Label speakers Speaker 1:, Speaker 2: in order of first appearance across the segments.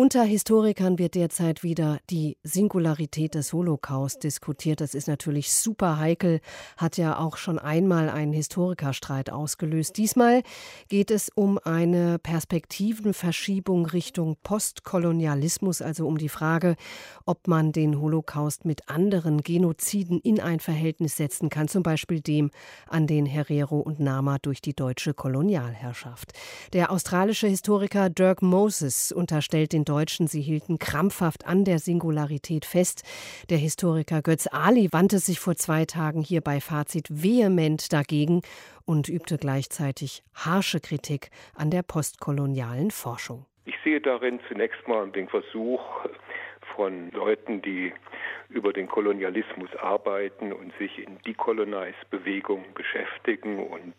Speaker 1: unter Historikern wird derzeit wieder die Singularität des Holocaust diskutiert. Das ist natürlich super heikel, hat ja auch schon einmal einen Historikerstreit ausgelöst. Diesmal geht es um eine Perspektivenverschiebung Richtung Postkolonialismus, also um die Frage, ob man den Holocaust mit anderen Genoziden in ein Verhältnis setzen kann, zum Beispiel dem an den Herero und Nama durch die deutsche Kolonialherrschaft. Der australische Historiker Dirk Moses unterstellt den Deutschen, sie hielten krampfhaft an der Singularität fest. Der Historiker Götz Ali wandte sich vor zwei Tagen hier bei Fazit vehement dagegen und übte gleichzeitig harsche Kritik an der postkolonialen Forschung.
Speaker 2: Ich sehe darin zunächst mal den Versuch von Leuten, die über den Kolonialismus arbeiten und sich in Decolonize-Bewegungen beschäftigen und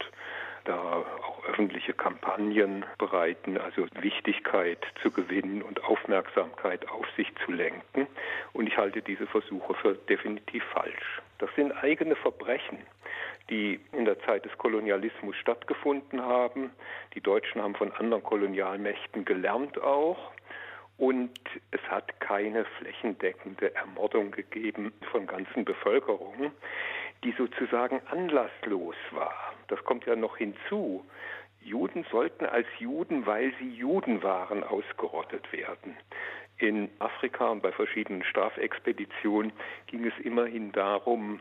Speaker 2: da auch öffentliche Kampagnen bereiten, also Wichtigkeit zu gewinnen und Aufmerksamkeit auf sich zu lenken. Und ich halte diese Versuche für definitiv falsch. Das sind eigene Verbrechen, die in der Zeit des Kolonialismus stattgefunden haben. Die Deutschen haben von anderen Kolonialmächten gelernt auch. Und es hat keine flächendeckende Ermordung gegeben von ganzen Bevölkerungen, die sozusagen anlasslos war. Das kommt ja noch hinzu. Juden sollten als Juden, weil sie Juden waren, ausgerottet werden. In Afrika und bei verschiedenen Strafexpeditionen ging es immerhin darum,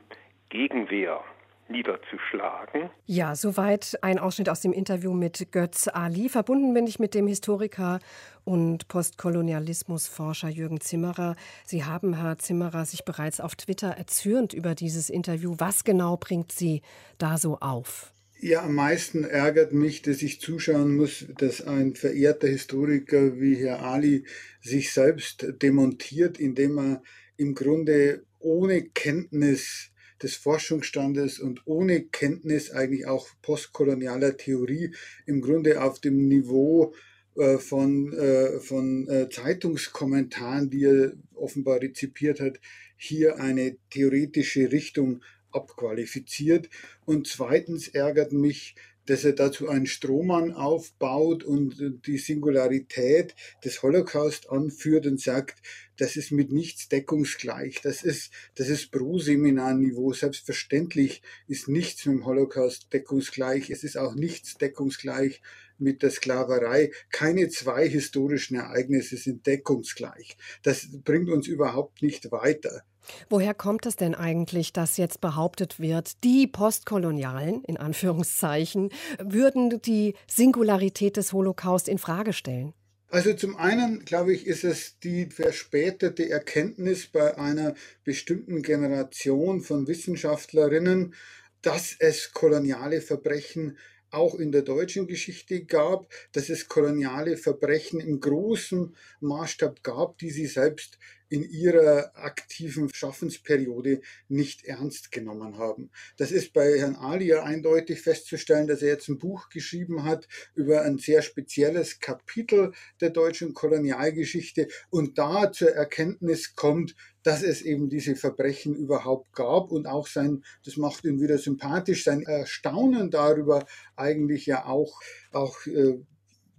Speaker 2: Gegenwehr niederzuschlagen.
Speaker 1: Ja, soweit ein Ausschnitt aus dem Interview mit Götz Ali. Verbunden bin ich mit dem Historiker und Postkolonialismusforscher Jürgen Zimmerer. Sie haben, Herr Zimmerer, sich bereits auf Twitter erzürnt über dieses Interview. Was genau bringt Sie da so auf?
Speaker 3: Ja, am meisten ärgert mich, dass ich zuschauen muss, dass ein verehrter Historiker wie Herr Ali sich selbst demontiert, indem er im Grunde ohne Kenntnis des Forschungsstandes und ohne Kenntnis eigentlich auch postkolonialer Theorie im Grunde auf dem Niveau äh, von, äh, von äh, Zeitungskommentaren, die er offenbar rezipiert hat, hier eine theoretische Richtung abqualifiziert. Und zweitens ärgert mich, dass er dazu einen Strohmann aufbaut und die Singularität des Holocaust anführt und sagt, das ist mit nichts deckungsgleich. Das ist, das ist Pro-Seminar-Niveau. Selbstverständlich ist nichts mit dem Holocaust deckungsgleich. Es ist auch nichts deckungsgleich mit der Sklaverei. Keine zwei historischen Ereignisse sind deckungsgleich. Das bringt uns überhaupt nicht weiter.
Speaker 1: Woher kommt es denn eigentlich, dass jetzt behauptet wird, die Postkolonialen, in Anführungszeichen, würden die Singularität des Holocaust in Frage stellen?
Speaker 3: Also zum einen, glaube ich, ist es die verspätete Erkenntnis bei einer bestimmten Generation von Wissenschaftlerinnen, dass es koloniale Verbrechen auch in der deutschen Geschichte gab, dass es koloniale Verbrechen im großen Maßstab gab, die sie selbst in ihrer aktiven Schaffensperiode nicht ernst genommen haben. Das ist bei Herrn Ali ja eindeutig festzustellen, dass er jetzt ein Buch geschrieben hat über ein sehr spezielles Kapitel der deutschen Kolonialgeschichte und da zur Erkenntnis kommt, dass es eben diese Verbrechen überhaupt gab und auch sein, das macht ihn wieder sympathisch, sein Erstaunen darüber eigentlich ja auch, auch äh,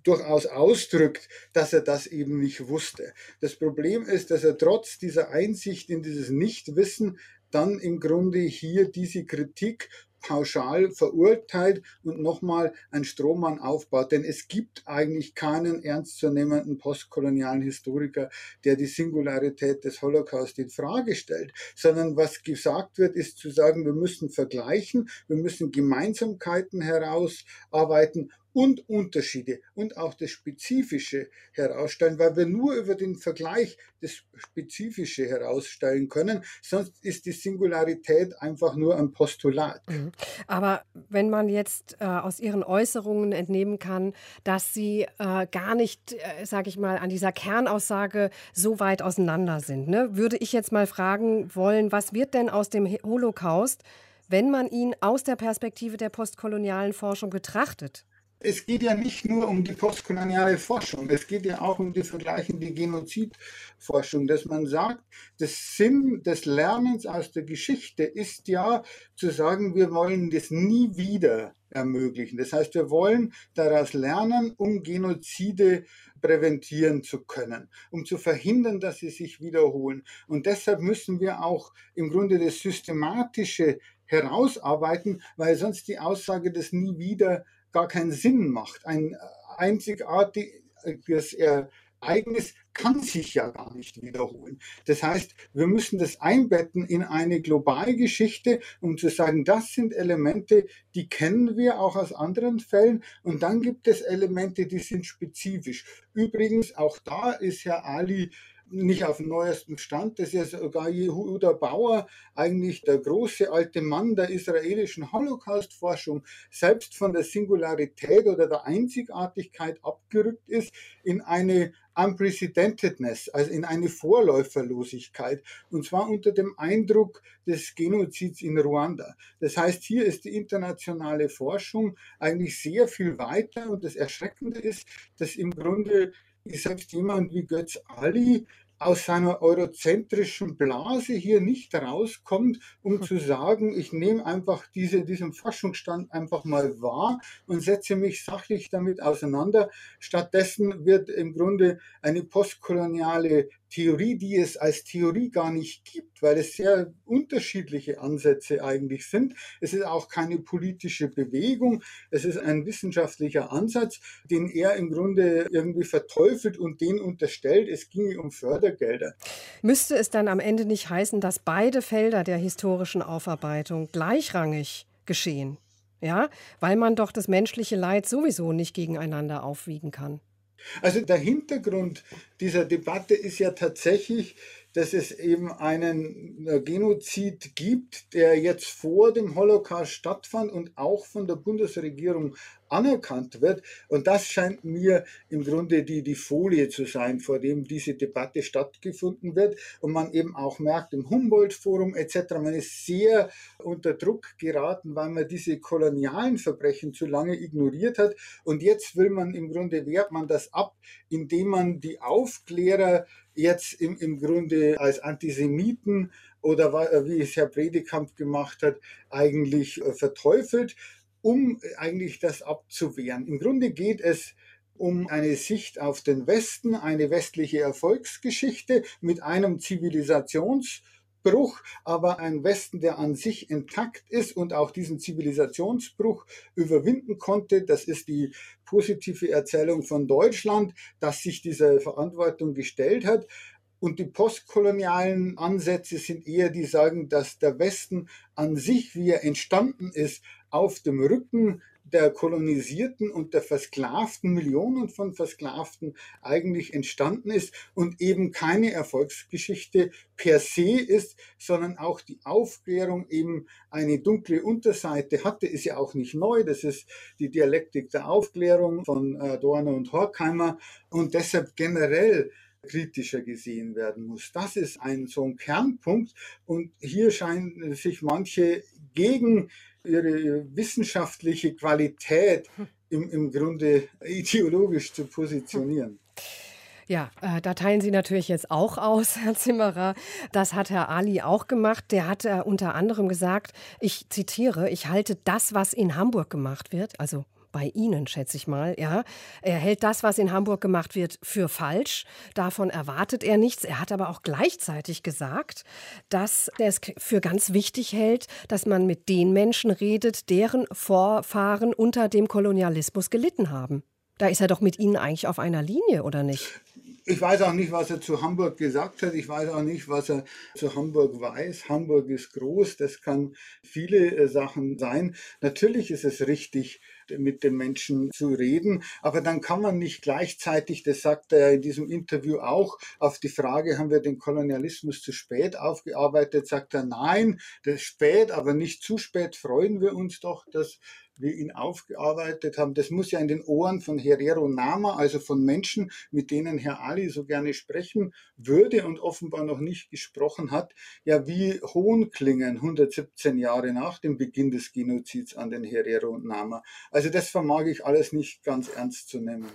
Speaker 3: durchaus ausdrückt, dass er das eben nicht wusste. Das Problem ist, dass er trotz dieser Einsicht in dieses Nichtwissen dann im Grunde hier diese Kritik pauschal verurteilt und nochmal ein Strohmann aufbaut. Denn es gibt eigentlich keinen ernstzunehmenden postkolonialen Historiker, der die Singularität des Holocaust in Frage stellt, sondern was gesagt wird, ist zu sagen, wir müssen vergleichen, wir müssen Gemeinsamkeiten herausarbeiten und Unterschiede und auch das Spezifische herausstellen, weil wir nur über den Vergleich das Spezifische herausstellen können, sonst ist die Singularität einfach nur ein Postulat. Mhm.
Speaker 1: Aber wenn man jetzt äh, aus Ihren Äußerungen entnehmen kann, dass Sie äh, gar nicht, äh, sage ich mal, an dieser Kernaussage so weit auseinander sind, ne? würde ich jetzt mal fragen wollen, was wird denn aus dem Holocaust, wenn man ihn aus der Perspektive der postkolonialen Forschung betrachtet?
Speaker 3: Es geht ja nicht nur um die postkoloniale Forschung, es geht ja auch um die vergleichende Genozidforschung, dass man sagt, der Sinn des Lernens aus der Geschichte ist ja zu sagen, wir wollen das nie wieder ermöglichen. Das heißt, wir wollen daraus lernen, um Genozide präventieren zu können, um zu verhindern, dass sie sich wiederholen. Und deshalb müssen wir auch im Grunde das Systematische herausarbeiten, weil sonst die Aussage des nie wieder gar keinen Sinn macht. Ein einzigartiges Ereignis kann sich ja gar nicht wiederholen. Das heißt, wir müssen das einbetten in eine Globalgeschichte, um zu sagen, das sind Elemente, die kennen wir auch aus anderen Fällen und dann gibt es Elemente, die sind spezifisch. Übrigens, auch da ist Herr Ali nicht auf dem neuesten Stand. Das ist sogar Jehuda Bauer, eigentlich der große alte Mann der israelischen Holocaust-Forschung, selbst von der Singularität oder der Einzigartigkeit abgerückt ist in eine Unprecedentedness, also in eine Vorläuferlosigkeit, und zwar unter dem Eindruck des Genozids in Ruanda. Das heißt, hier ist die internationale Forschung eigentlich sehr viel weiter und das Erschreckende ist, dass im Grunde selbst jemand wie Götz Ali aus seiner eurozentrischen Blase hier nicht rauskommt, um hm. zu sagen, ich nehme einfach diese, diesen Forschungsstand einfach mal wahr und setze mich sachlich damit auseinander. Stattdessen wird im Grunde eine postkoloniale Theorie, die es als Theorie gar nicht gibt, weil es sehr unterschiedliche Ansätze eigentlich sind. Es ist auch keine politische Bewegung, es ist ein wissenschaftlicher Ansatz, den er im Grunde irgendwie verteufelt und den unterstellt, es ginge um Fördergelder.
Speaker 1: Müsste es dann am Ende nicht heißen, dass beide Felder der historischen Aufarbeitung gleichrangig geschehen? Ja, weil man doch das menschliche Leid sowieso nicht gegeneinander aufwiegen kann.
Speaker 3: Also der Hintergrund dieser Debatte ist ja tatsächlich, dass es eben einen äh, Genozid gibt, der jetzt vor dem Holocaust stattfand und auch von der Bundesregierung anerkannt wird. Und das scheint mir im Grunde die, die Folie zu sein, vor dem diese Debatte stattgefunden wird. Und man eben auch merkt, im Humboldt-Forum etc., man ist sehr unter Druck geraten, weil man diese kolonialen Verbrechen zu lange ignoriert hat. Und jetzt will man im Grunde, wehrt man das ab, indem man die Aufklärer jetzt im, im Grunde als Antisemiten oder wie es Herr Bredekamp gemacht hat, eigentlich äh, verteufelt um eigentlich das abzuwehren. Im Grunde geht es um eine Sicht auf den Westen, eine westliche Erfolgsgeschichte mit einem Zivilisationsbruch, aber ein Westen, der an sich intakt ist und auch diesen Zivilisationsbruch überwinden konnte. Das ist die positive Erzählung von Deutschland, dass sich dieser Verantwortung gestellt hat. Und die postkolonialen Ansätze sind eher die sagen, dass der Westen an sich, wie er entstanden ist, auf dem Rücken der Kolonisierten und der Versklavten, Millionen von Versklavten eigentlich entstanden ist und eben keine Erfolgsgeschichte per se ist, sondern auch die Aufklärung eben eine dunkle Unterseite hatte, ist ja auch nicht neu. Das ist die Dialektik der Aufklärung von Adorno und Horkheimer und deshalb generell kritischer gesehen werden muss. Das ist ein so ein Kernpunkt und hier scheinen sich manche gegen ihre wissenschaftliche Qualität im, im Grunde ideologisch zu positionieren.
Speaker 1: Ja, äh, da teilen Sie natürlich jetzt auch aus, Herr Zimmerer. Das hat Herr Ali auch gemacht. Der hat äh, unter anderem gesagt, ich zitiere, ich halte das, was in Hamburg gemacht wird, also bei Ihnen, schätze ich mal, ja. Er hält das, was in Hamburg gemacht wird, für falsch. Davon erwartet er nichts. Er hat aber auch gleichzeitig gesagt, dass er es für ganz wichtig hält, dass man mit den Menschen redet, deren Vorfahren unter dem Kolonialismus gelitten haben. Da ist er doch mit Ihnen eigentlich auf einer Linie, oder nicht?
Speaker 3: Ich weiß auch nicht, was er zu Hamburg gesagt hat. Ich weiß auch nicht, was er zu Hamburg weiß. Hamburg ist groß. Das kann viele äh, Sachen sein. Natürlich ist es richtig, mit den Menschen zu reden. Aber dann kann man nicht gleichzeitig, das sagt er in diesem Interview auch, auf die Frage, haben wir den Kolonialismus zu spät aufgearbeitet, sagt er, nein, das ist spät, aber nicht zu spät, freuen wir uns doch, dass wir ihn aufgearbeitet haben, das muss ja in den Ohren von Herero Nama, also von Menschen, mit denen Herr Ali so gerne sprechen würde und offenbar noch nicht gesprochen hat, ja wie hohn klingen 117 Jahre nach dem Beginn des Genozids an den Herero Nama. Also das vermag ich alles nicht ganz ernst zu nehmen.